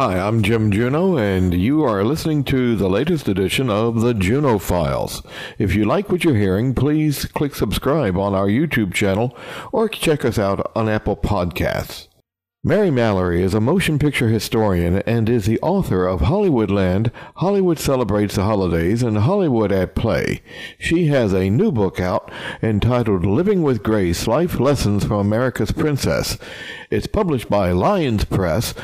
Hi, I'm Jim Junot, and you are listening to the latest edition of the Junot Files. If you like what you're hearing, please click subscribe on our YouTube channel or check us out on Apple Podcasts. Mary Mallory is a motion picture historian and is the author of Hollywoodland, Hollywood Celebrates the Holidays, and Hollywood at Play. She has a new book out entitled Living with Grace Life Lessons from America's Princess. It's published by Lyons Press,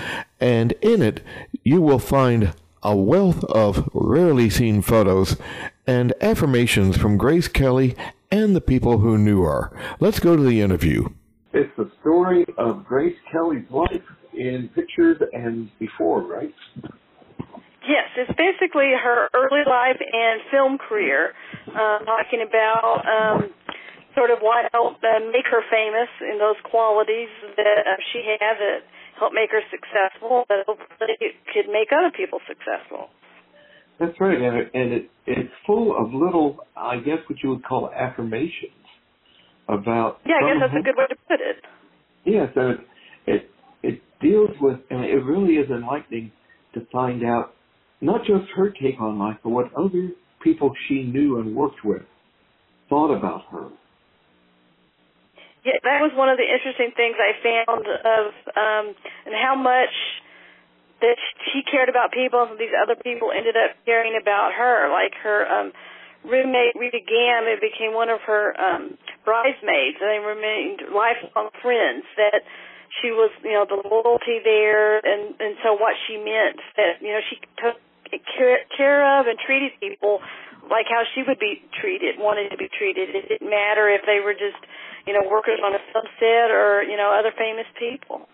and in it you will find a wealth of rarely seen photos and affirmations from Grace Kelly and the people who knew her. Let's go to the interview. It's the story of Grace Kelly's life in pictures and before, right? Yes, it's basically her early life and film career, uh, talking about um, sort of what helped uh, make her famous in those qualities that uh, she had that helped make her successful, but hopefully it could make other people successful. That's right, and it, and it it's full of little, I guess, what you would call affirmations about. Yeah, I guess that's a good way to put it. Yeah, so it it, it deals with, and it really is enlightening to find out not just her take on life, but what other people she knew and worked with thought about her. Yeah, that was one of the interesting things I found of um and how much that she cared about people and these other people ended up caring about her. Like her um roommate Rita Gam, it became one of her um bridesmaids, and they remained lifelong friends. That she was, you know, the loyalty there, and and so what she meant that you know she took care, care of and treated people like how she would be treated, wanted to be treated. It didn't matter if they were just, you know, workers on a subset or you know other famous people.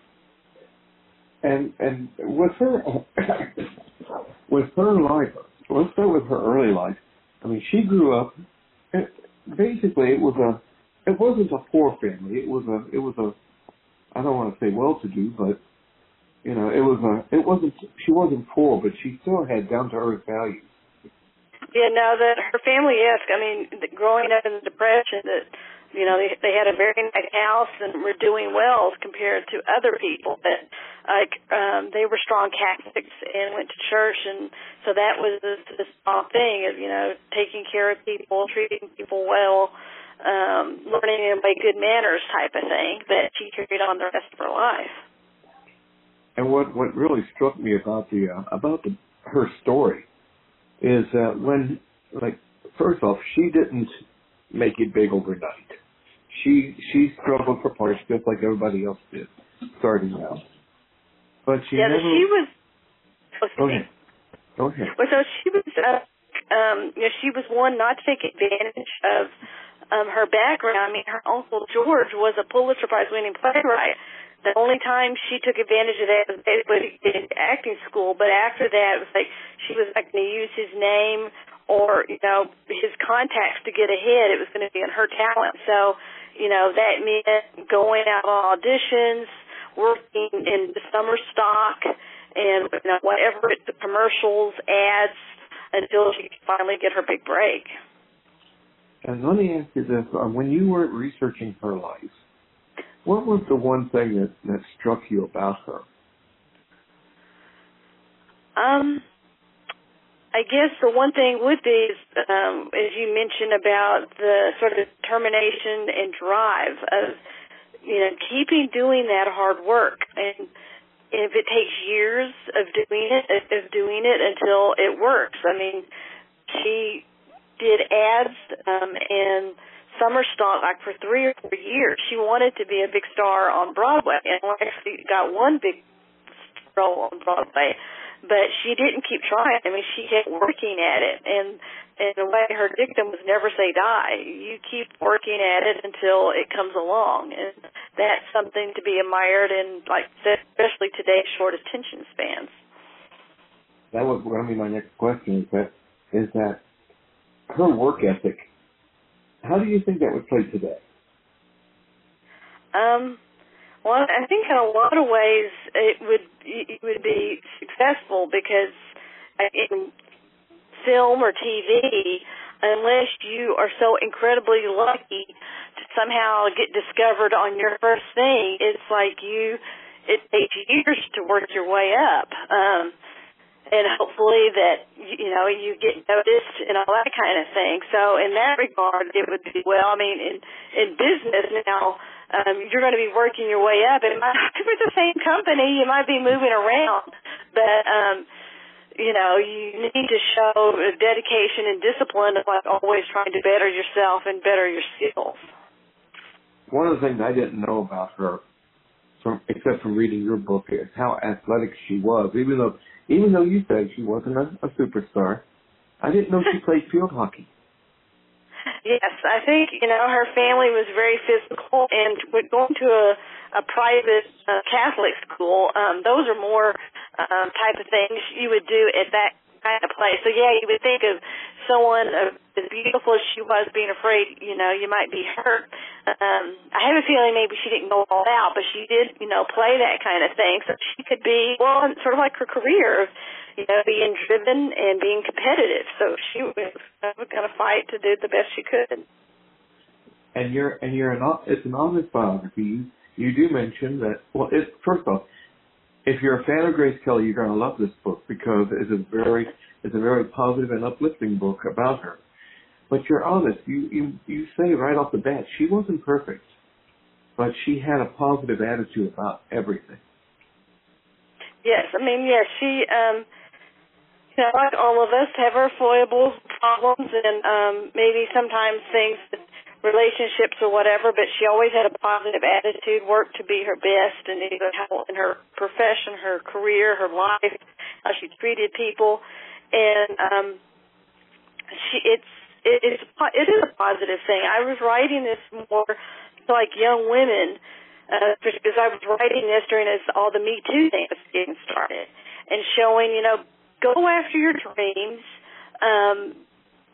And and with her with her life, let's start with her early life. I mean, she grew up. Basically, it was a. It wasn't a poor family. It was a. It was a. I don't want to say well-to-do, but you know, it was a. It wasn't. She wasn't poor, but she still had down-to-earth values. Yeah, no, that her family. Yes, I mean, growing up in the depression, that you know they they had a very nice house and were doing well compared to other people that like um they were strong Catholics and went to church and so that was this, this small thing of you know taking care of people, treating people well, um, learning them by good manners type of thing that she carried on the rest of her life. And what what really struck me about the uh, about the her story is that when like first off she didn't make it big overnight she she struggled for parts just like everybody else did starting out. But she yeah, never. she was. Oh, Go ahead. Go ahead. Well, so she was. Uh, um, you know, she was one not to take advantage of um, her background. I mean, her uncle George was a Pulitzer Prize winning playwright. The only time she took advantage of that was basically in acting school, but after that, it was like she was not going to use his name or you know his contacts to get ahead. It was going to be on her talent. So you know, that meant going out on auditions, working in the summer stock, and you know, whatever the commercials, ads, until she could finally get her big break. And let me ask you this: um, when you were researching her life, what was the one thing that that struck you about her? Um, I guess the one thing would be, is, um, as you mentioned about the sort of determination and drive of, you know, keeping doing that hard work, and if it takes years of doing it, of doing it until it works. I mean, she did ads um, and summer stock like for three or four years. She wanted to be a big star on Broadway, and actually got one big role on Broadway but she didn't keep trying. I mean, she kept working at it, and and the way her dictum was never say die. You keep working at it until it comes along, and that's something to be admired in, like especially today's short attention spans. That was going to be my next question. Is that is that her work ethic? How do you think that would play today? Um, well, I think in a lot of ways it would it would be successful because in film or TV, unless you are so incredibly lucky to somehow get discovered on your first thing, it's like you it takes years to work your way up. Um, and hopefully that you know you get noticed and all that kind of thing. So in that regard, it would be well. I mean, in in business now, um, you're going to be working your way up. It might be with the same company, you might be moving around, but um, you know you need to show dedication and discipline of like always trying to better yourself and better your skills. One of the things I didn't know about her, from except from reading your book, is how athletic she was. Even though even though you said she wasn't a, a superstar, I didn't know she played field hockey. Yes, I think you know her family was very physical, and going to a a private uh, Catholic school, um, those are more um, type of things you would do at that kind of place. So yeah, you would think of someone uh, as beautiful as she was being afraid, you know, you might be hurt. Um, I have a feeling maybe she didn't go all out, but she did, you know, play that kind of thing. So she could be, well, sort of like her career, you know, being driven and being competitive. So she was going to fight to do the best she could. And you're and you're an it's an honest biography. You do mention that. Well, it first off, if you're a fan of Grace Kelly, you're going to love this book because it's a very it's a very positive and uplifting book about her. But you're honest. You you you say right off the bat she wasn't perfect, but she had a positive attitude about everything. Yes, I mean yes, she um you know, like all of us have our foibles, problems and um maybe sometimes things relationships or whatever, but she always had a positive attitude, worked to be her best and in her profession, her career, her life, how she treated people and um, she it's it is it is a positive thing. I was writing this more like young women uh, because I was writing this during this, all the Me Too thing was getting started and showing you know go after your dreams. Um,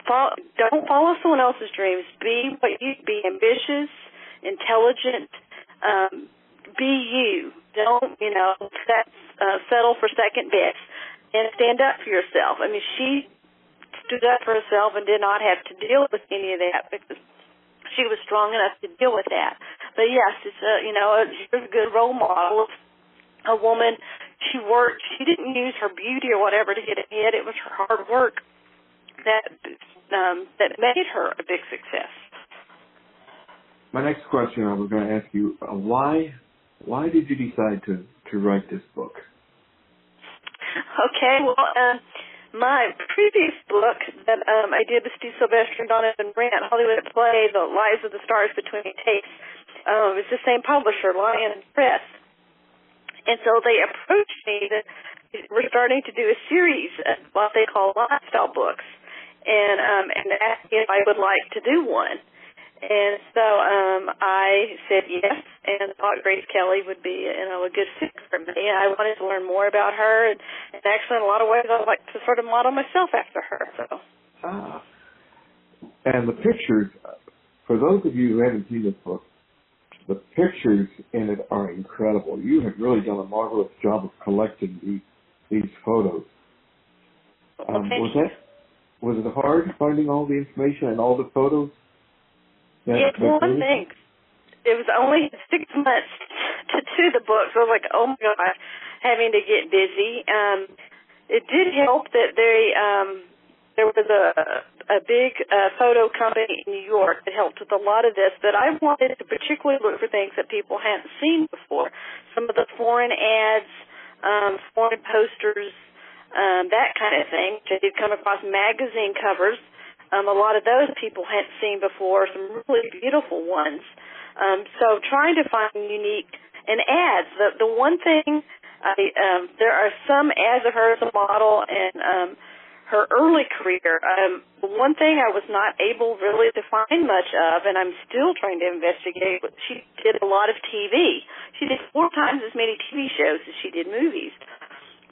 follow, don't follow someone else's dreams. Be what you be ambitious, intelligent. Um, be you. Don't you know set, uh, settle for second best and stand up for yourself. I mean, she stood up for herself and did not have to deal with any of that because she was strong enough to deal with that. But yes, it's a you know she's a good role model a woman. She worked. She didn't use her beauty or whatever to get ahead. It was her hard work that um, that made her a big success. My next question I was going to ask you: uh, Why why did you decide to to write this book? Okay, well, uh, my previous book that um, I did with Steve Sylvester and Donovan Brandt, Hollywood at Play, The Lives of the Stars Between Takes, um, it's the same publisher, Lyons Press. And so they approached me that we're starting to do a series of what they call lifestyle books and um, and asked if I would like to do one. And so um, I said yes, and thought Grace Kelly would be, you know, a good fit for me. I wanted to learn more about her, and, and actually, in a lot of ways, I'd like to sort of model myself after her. So. Ah. And the pictures, for those of you who haven't seen this book, the pictures in it are incredible. You have really done a marvelous job of collecting these these photos. Um, okay. Was that was it hard finding all the information and all the photos? One thing. It was only six months to do the books. so I was like, oh my god, having to get busy. Um, it did help that they um, there was a a big uh, photo company in New York that helped with a lot of this. But I wanted to particularly look for things that people hadn't seen before. Some of the foreign ads, um, foreign posters, um, that kind of thing. I did come across magazine covers um, a lot of those people hadn't seen before, some really beautiful ones. Um, so trying to find unique and ads. The the one thing I um, there are some ads of her as a model and um, her early career. Um, one thing I was not able really to find much of, and I'm still trying to investigate. She did a lot of TV. She did four times as many TV shows as she did movies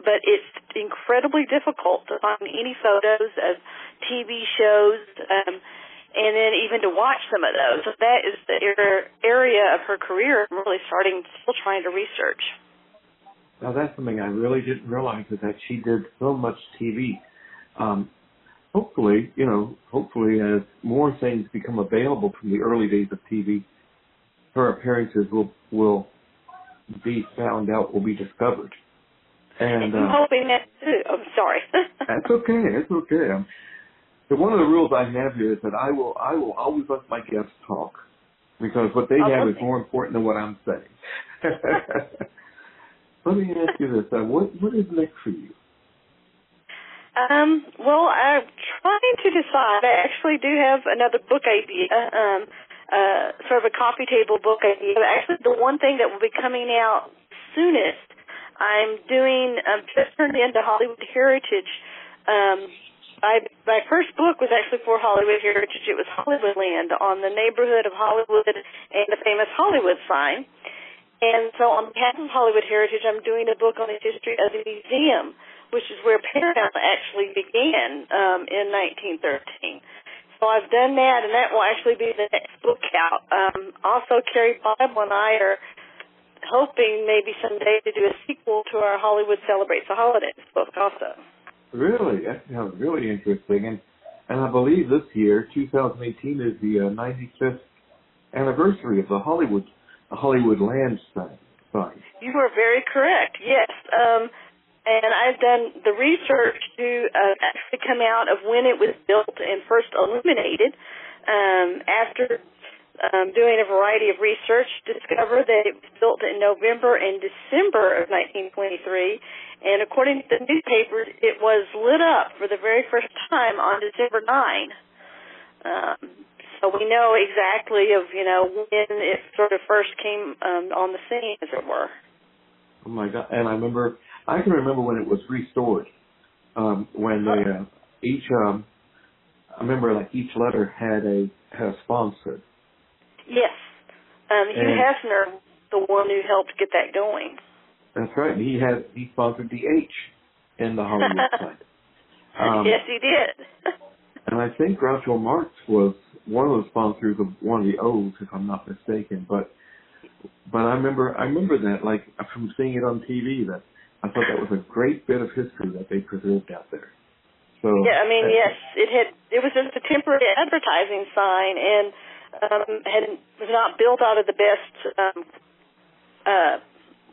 but it's incredibly difficult to find any photos of TV shows, um, and then even to watch some of those. So that is the area of her career I'm really starting, still trying to research. Now that's something I really didn't realize is that she did so much TV. Um, hopefully, you know, hopefully as more things become available from the early days of TV, her appearances will will be found out, will be discovered. And I'm uh, hoping that too. I'm sorry. that's okay. It's okay. Um, so one of the rules I have here is that I will I will always let my guests talk because what they Oh, have is more important than what I'm saying. let me ask you this: uh, what what is next for you? Um, well, I'm trying to decide. I actually do have another book idea, um, uh, sort of a coffee table book idea. But actually, the one thing that will be coming out soonest, I'm doing, um, just turned into Hollywood Heritage. Um, I, my first book was actually for Hollywood Heritage. It was Hollywoodland on the neighborhood of Hollywood and the famous Hollywood sign. And so on behalf of Hollywood Heritage, I'm doing a book on the history of the museum, which is where Paramount actually began um, in 1913. So I've done that, and that will actually be the next book out. Um, also, Karie Bible and I are hoping maybe someday to do a sequel to our Hollywood Celebrates the Holidays book also. Really, that sounds really interesting. And and I believe this year, 2018, is the uh, 95th anniversary of the Hollywood the Hollywood Land sign. You are very correct. Yes. Um, and I've done the research to uh, actually come out of when it was built and first illuminated. Um, after um, doing a variety of research, discovered that it was built in November and December of 1923. And according to the newspapers, it was lit up for the very first time on December 9. Um, so we know exactly of you know when it sort of first came um, on the scene, as it were. Oh my God! And I remember, I can remember when it was restored. Um, when they uh, each, um, I remember like each letter had a had a sponsor. Yes, um, Hugh And- Hefner, the one who helped get that going. That's right. He had he sponsored the H in the Hollywood. Um, yes, he did. And I think Groucho Marx was one of the sponsors of one of the O's, if I'm not mistaken. But but I remember I remember that like from seeing it on TV that I thought that was a great bit of history that they preserved out there. So yeah, I mean, uh, yes, it had. It was just a temporary advertising sign, and um, had was not built out of the best. Um, uh,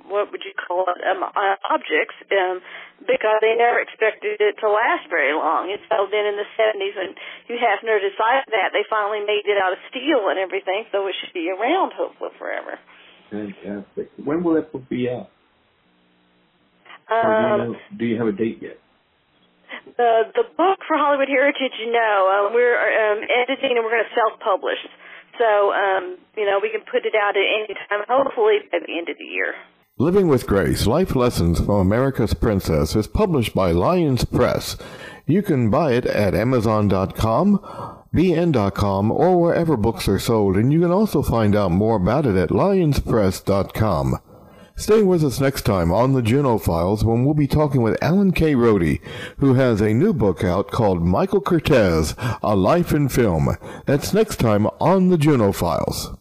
what would you call it? Um, uh, objects, um, because they never expected it to last very long. It settled in in the 70s, and Hugh Hefner decided that they finally made it out of steel and everything, so it should be around hopefully forever. Fantastic. When will that book be out? Or do, you Um, know, do you have a date yet? the the book for Hollywood Heritage, you know, uh, we're um, editing and we're going to self publish. So, um, you know, we can put it out at any time, hopefully by the end of the year. Living with Grace Life Lessons from America's Princess is published by Lyons Press. You can buy it at Amazon.com, BN.com, or wherever books are sold, and you can also find out more about it at LyonsPress.com. Stay with us next time on the Junot Files when we'll be talking with Alan K. Rode, who has a new book out called Michael Curtiz, A Life in Film. That's next time on the Junot Files.